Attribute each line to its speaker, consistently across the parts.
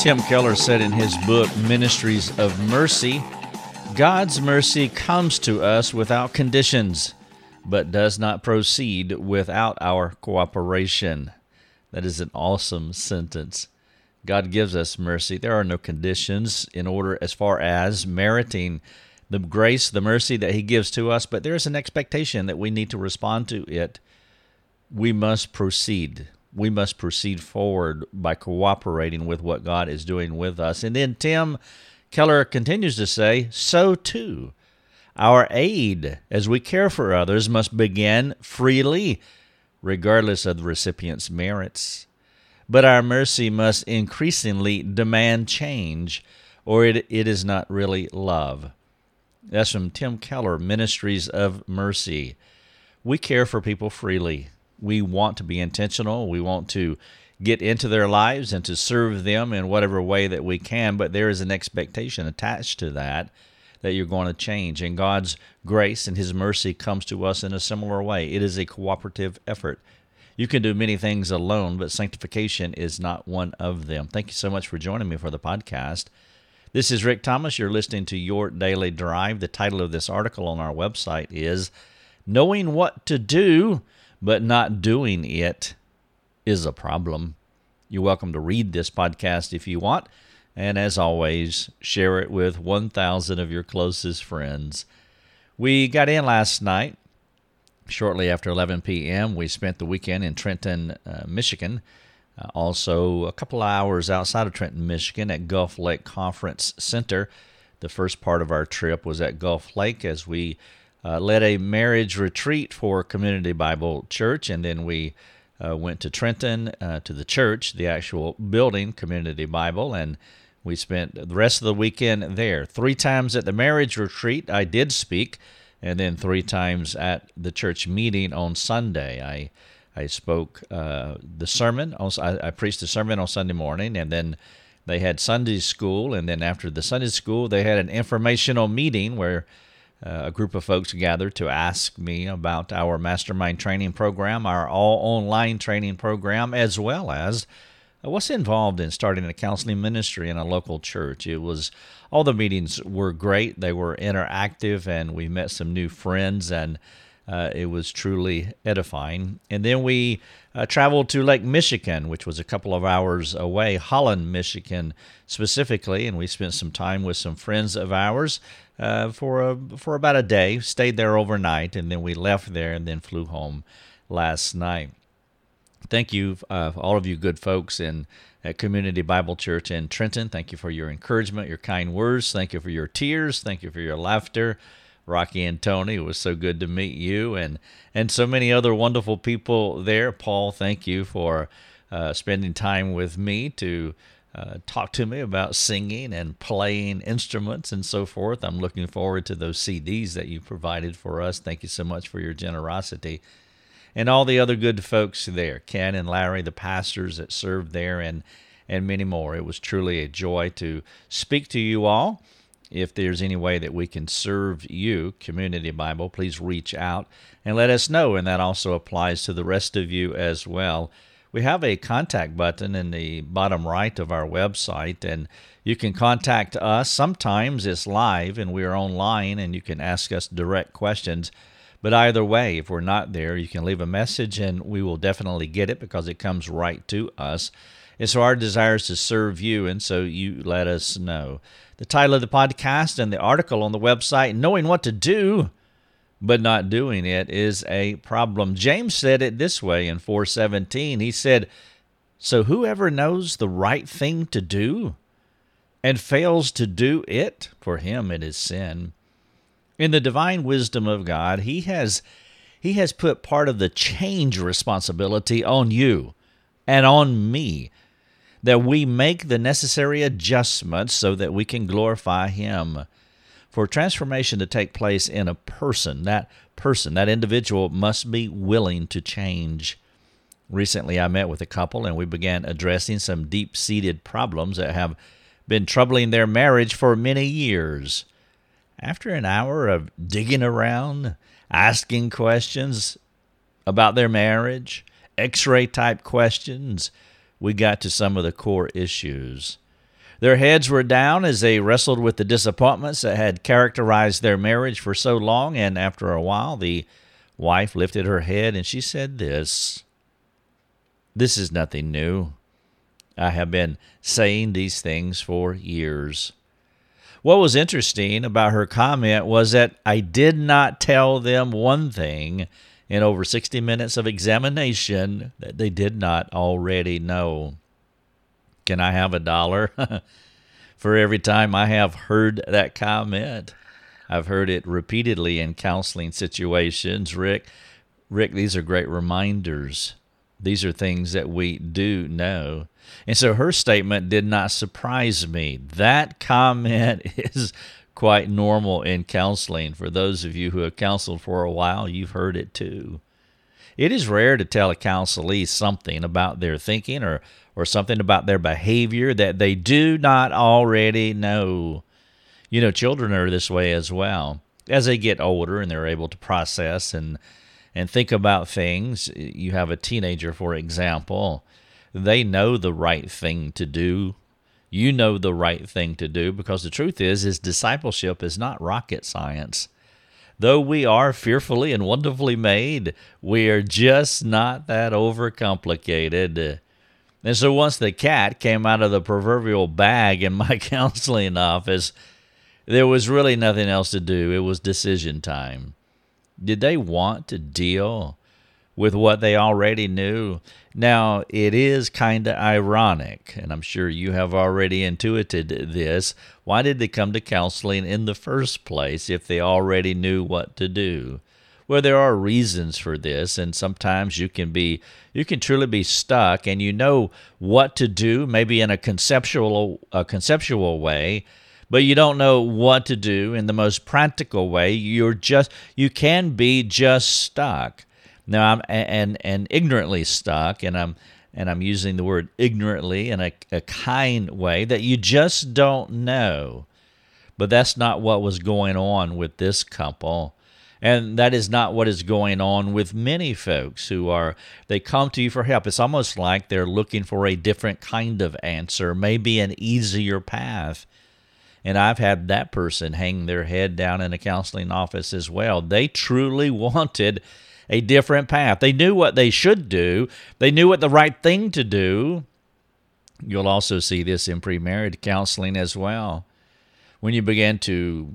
Speaker 1: Tim Keller said in his book, Ministries of Mercy God's mercy comes to us without conditions, but does not proceed without our cooperation. That is an awesome sentence. God gives us mercy. There are no conditions in order as far as meriting the grace, the mercy that He gives to us, but there is an expectation that we need to respond to it. We must proceed we must proceed forward by cooperating with what God is doing with us. And then Tim Keller continues to say, so too, our aid as we care for others must begin freely, regardless of the recipient's merits. But our mercy must increasingly demand change, or it, it is not really love. That's from Tim Keller, Ministries of Mercy. We care for people freely we want to be intentional. We want to get into their lives and to serve them in whatever way that we can, but there is an expectation attached to that that you're going to change. And God's grace and His mercy comes to us in a similar way. It is a cooperative effort. You can do many things alone, but sanctification is not one of them. Thank you so much for joining me for the podcast. This is Rick Thomas. You're listening to Your Daily Drive. The title of this article on our website is Knowing What to Do but not doing it is a problem. You're welcome to read this podcast if you want. And as always, share it with 1,000 of your closest friends. We got in last night, shortly after 11 p.m. We spent the weekend in Trenton, uh, Michigan. Uh, also, a couple hours outside of Trenton, Michigan at Gull Lake Conference Center. The first part of our trip was at Gull Lake as we uh, led a marriage retreat for Community Bible Church, and then we uh, went to Trenton uh, to the church, the actual building, Community Bible, and we spent the rest of the weekend there. Three times at the marriage retreat, I did speak, and then three times at the church meeting on Sunday. I I spoke uh, the sermon. On, I, I preached the sermon on Sunday morning, and then they had Sunday school, and then after the Sunday school, they had an informational meeting where uh, a group of folks gathered to ask me about our mastermind training program, our all online training program, as well as uh, what's involved in starting a counseling ministry in a local church. It was all the meetings were great, they were interactive, and we met some new friends and uh, it was truly edifying. And then we uh, traveled to Lake Michigan, which was a couple of hours away, Holland, Michigan specifically, and we spent some time with some friends of ours uh, for a, for about a day. Stayed there overnight, and then we left there and then flew home last night. Thank you, uh, all of you good folks in at Community Bible Church in Trenton. Thank you for your encouragement, your kind words. Thank you for your tears. Thank you for your laughter. Rocky and Tony, it was so good to meet you and and so many other wonderful people there. Paul, thank you for uh, spending time with me to uh, talk to me about singing and playing instruments and so forth. I'm looking forward to those CDs that you provided for us. Thank you so much for your generosity. And all the other good folks there, Ken and Larry, the pastors that served there, and, and many more. It was truly a joy to speak to you all. If there's any way that we can serve you, Community Bible, please reach out and let us know. And that also applies to the rest of you as well. We have a contact button in the bottom right of our website, and you can contact us. Sometimes it's live and we're online, and you can ask us direct questions. But either way, if we're not there, you can leave a message and we will definitely get it because it comes right to us. And so our desire is to serve you, and so you let us know. The title of the podcast and the article on the website, Knowing What to Do but Not Doing It, is a problem. James said it this way in 417. He said, So whoever knows the right thing to do and fails to do it, for him it is sin. In the divine wisdom of God, he has he has put part of the change responsibility on you and on me that we make the necessary adjustments so that we can glorify Him. For transformation to take place in a person, that person, that individual must be willing to change. Recently, I met with a couple and we began addressing some deep seated problems that have been troubling their marriage for many years. After an hour of digging around, asking questions about their marriage, x ray type questions, we got to some of the core issues. Their heads were down as they wrestled with the disappointments that had characterized their marriage for so long, and after a while, the wife lifted her head and she said this This is nothing new. I have been saying these things for years. What was interesting about her comment was that I did not tell them one thing in over 60 minutes of examination that they did not already know. Can I have a dollar for every time I have heard that comment? I've heard it repeatedly in counseling situations. Rick, Rick, these are great reminders. These are things that we do know. And so her statement did not surprise me. That comment is quite normal in counseling. For those of you who have counseled for a while, you've heard it too. It is rare to tell a counselee something about their thinking or, or something about their behavior that they do not already know. You know, children are this way as well. As they get older and they're able to process and and think about things, you have a teenager, for example, they know the right thing to do. You know the right thing to do because the truth is, is discipleship is not rocket science. Though we are fearfully and wonderfully made, we are just not that overcomplicated. And so once the cat came out of the proverbial bag in my counseling office, there was really nothing else to do. It was decision time. Did they want to deal with what they already knew. Now, it is kind of ironic, and I'm sure you have already intuited this. Why did they come to counseling in the first place if they already knew what to do? Well, there are reasons for this, and sometimes you can be you can truly be stuck and you know what to do, maybe in a conceptual a conceptual way, but you don't know what to do in the most practical way. You're just you can be just stuck. Now I'm and and ignorantly stuck, and I'm and I'm using the word ignorantly in a, a kind way that you just don't know. But that's not what was going on with this couple. And that is not what is going on with many folks who are, they come to you for help. It's almost like they're looking for a different kind of answer, maybe an easier path. And I've had that person hang their head down in a counseling office as well. They truly wanted a different path. They knew what they should do, they knew what the right thing to do. You'll also see this in premarriage counseling as well. When you begin to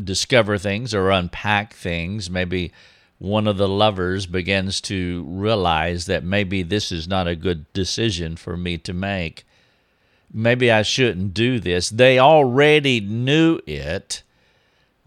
Speaker 1: discover things or unpack things, maybe one of the lovers begins to realize that maybe this is not a good decision for me to make. Maybe I shouldn't do this. They already knew it,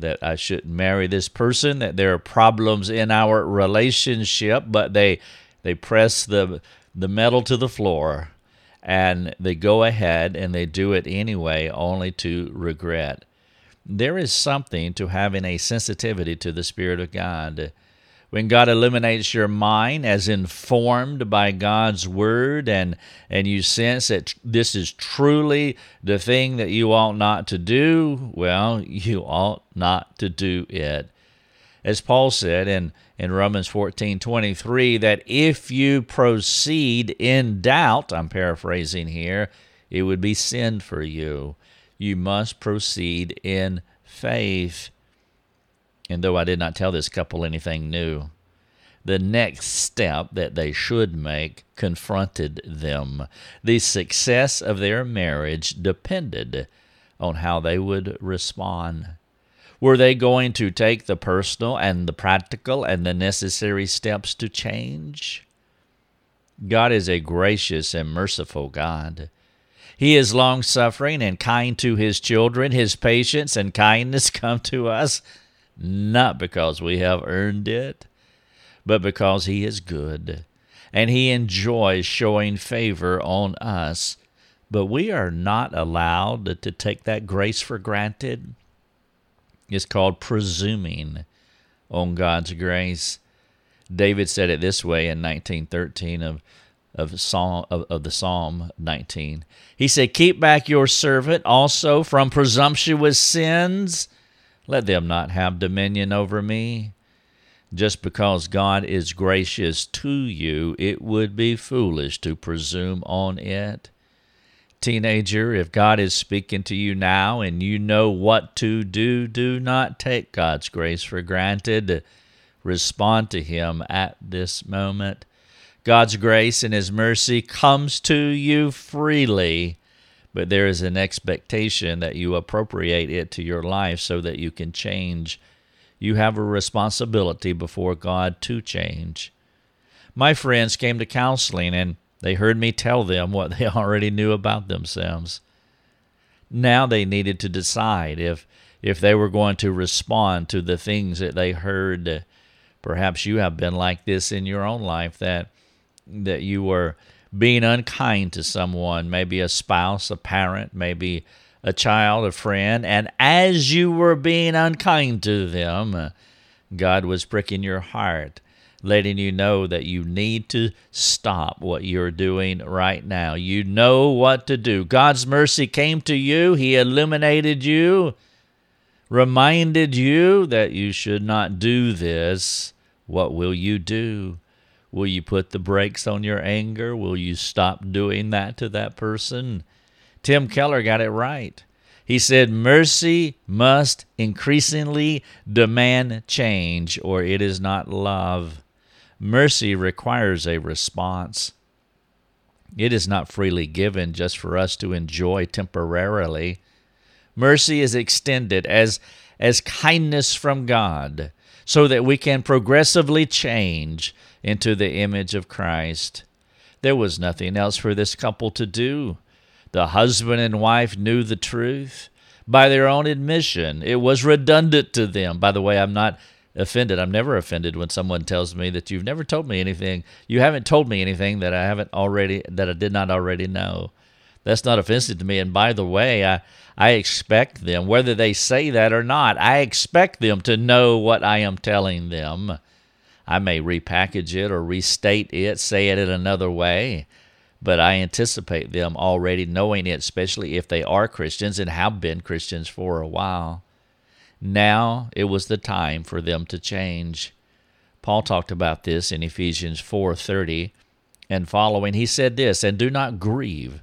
Speaker 1: that I shouldn't marry this person, that there are problems in our relationship, but they they press the the metal to the floor and they go ahead and they do it anyway only to regret. There is something to having a sensitivity to the Spirit of God when God illuminates your mind as informed by God's word and and you sense that this is truly the thing that you ought not to do, well, you ought not to do it. As Paul said in, in Romans 14 23, that if you proceed in doubt, I'm paraphrasing here, it would be sin for you. You must proceed in faith. And though I did not tell this couple anything new, the next step that they should make confronted them. The success of their marriage depended on how they would respond. Were they going to take the personal and the practical and the necessary steps to change? God is a gracious and merciful God. He is long suffering and kind to his children. His patience and kindness come to us not because we have earned it, but because he is good and he enjoys showing favor on us. But we are not allowed to take that grace for granted. It's called presuming on God's grace. David said it this way in 1913 of of Psalm of, of the Psalm 19. He said, Keep back your servant also from presumptuous sins. Let them not have dominion over me. Just because God is gracious to you, it would be foolish to presume on it. Teenager, if God is speaking to you now and you know what to do, do not take God's grace for granted. Respond to Him at this moment. God's grace and His mercy comes to you freely, but there is an expectation that you appropriate it to your life so that you can change. You have a responsibility before God to change. My friends came to counseling and they heard me tell them what they already knew about themselves. Now they needed to decide if if they were going to respond to the things that they heard. Perhaps you have been like this in your own life that that you were being unkind to someone, maybe a spouse, a parent, maybe a child, a friend, and as you were being unkind to them, uh, God was pricking your heart letting you know that you need to stop what you're doing right now. You know what to do. God's mercy came to you, He illuminated you, reminded you that you should not do this. What will you do? Will you put the brakes on your anger? Will you stop doing that to that person? Tim Keller got it right. He said, Mercy must increasingly demand change, or it is not love. Mercy requires a response. It is not freely given just for us to enjoy temporarily. Mercy is extended as, as kindness from God so that we can progressively change into the image of Christ. There was nothing else for this couple to do. The husband and wife knew the truth. By their own admission, it was redundant to them. By the way, I'm not offended. I'm never offended when someone tells me that you've never told me anything. You haven't told me anything that I haven't already that I did not already know. That's not offensive to me. And by the way, I I expect them, whether they say that or not, I expect them to know what I am telling them. I may repackage it or restate it, say it in another way, but I anticipate them already knowing it, especially if they are Christians and have been Christians for a while. Now it was the time for them to change. Paul talked about this in Ephesians 4:30 and following. He said this, "And do not grieve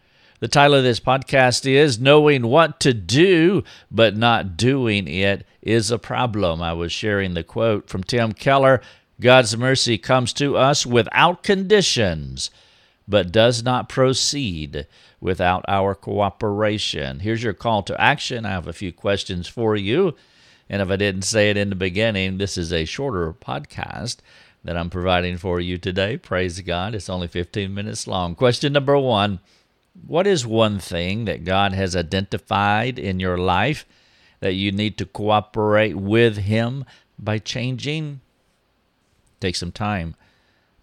Speaker 1: The title of this podcast is Knowing What to Do, but Not Doing It is a Problem. I was sharing the quote from Tim Keller God's mercy comes to us without conditions, but does not proceed without our cooperation. Here's your call to action. I have a few questions for you. And if I didn't say it in the beginning, this is a shorter podcast that I'm providing for you today. Praise God. It's only 15 minutes long. Question number one What is one thing that God has identified in your life that you need to cooperate with Him by changing? Take some time.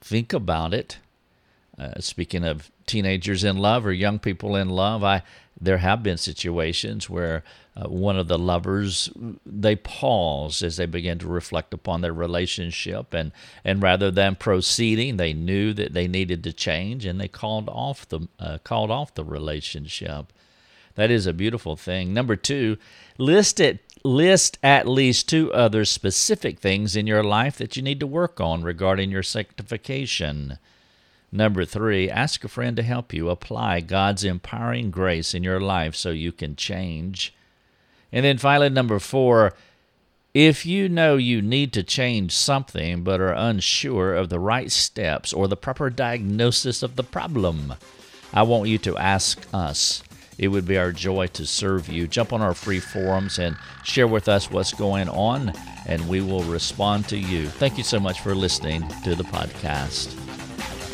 Speaker 1: Think about it. Uh, speaking of teenagers in love or young people in love, I there have been situations where uh, one of the lovers they pause as they begin to reflect upon their relationship and and rather than proceeding they knew that they needed to change and they called off the uh, called off the relationship. That is a beautiful thing. Number 2 list it list at least two other specific things in your life that you need to work on regarding your sanctification Number three, ask a friend to help you apply God's empowering grace in your life so you can change. And then finally, number four, if you know you need to change something but are unsure of the right steps or the proper diagnosis of the problem, I want you to ask us. It would be our joy to serve you. Jump on our free forums and share with us what's going on, and we will respond to you. Thank you so much for listening to the podcast.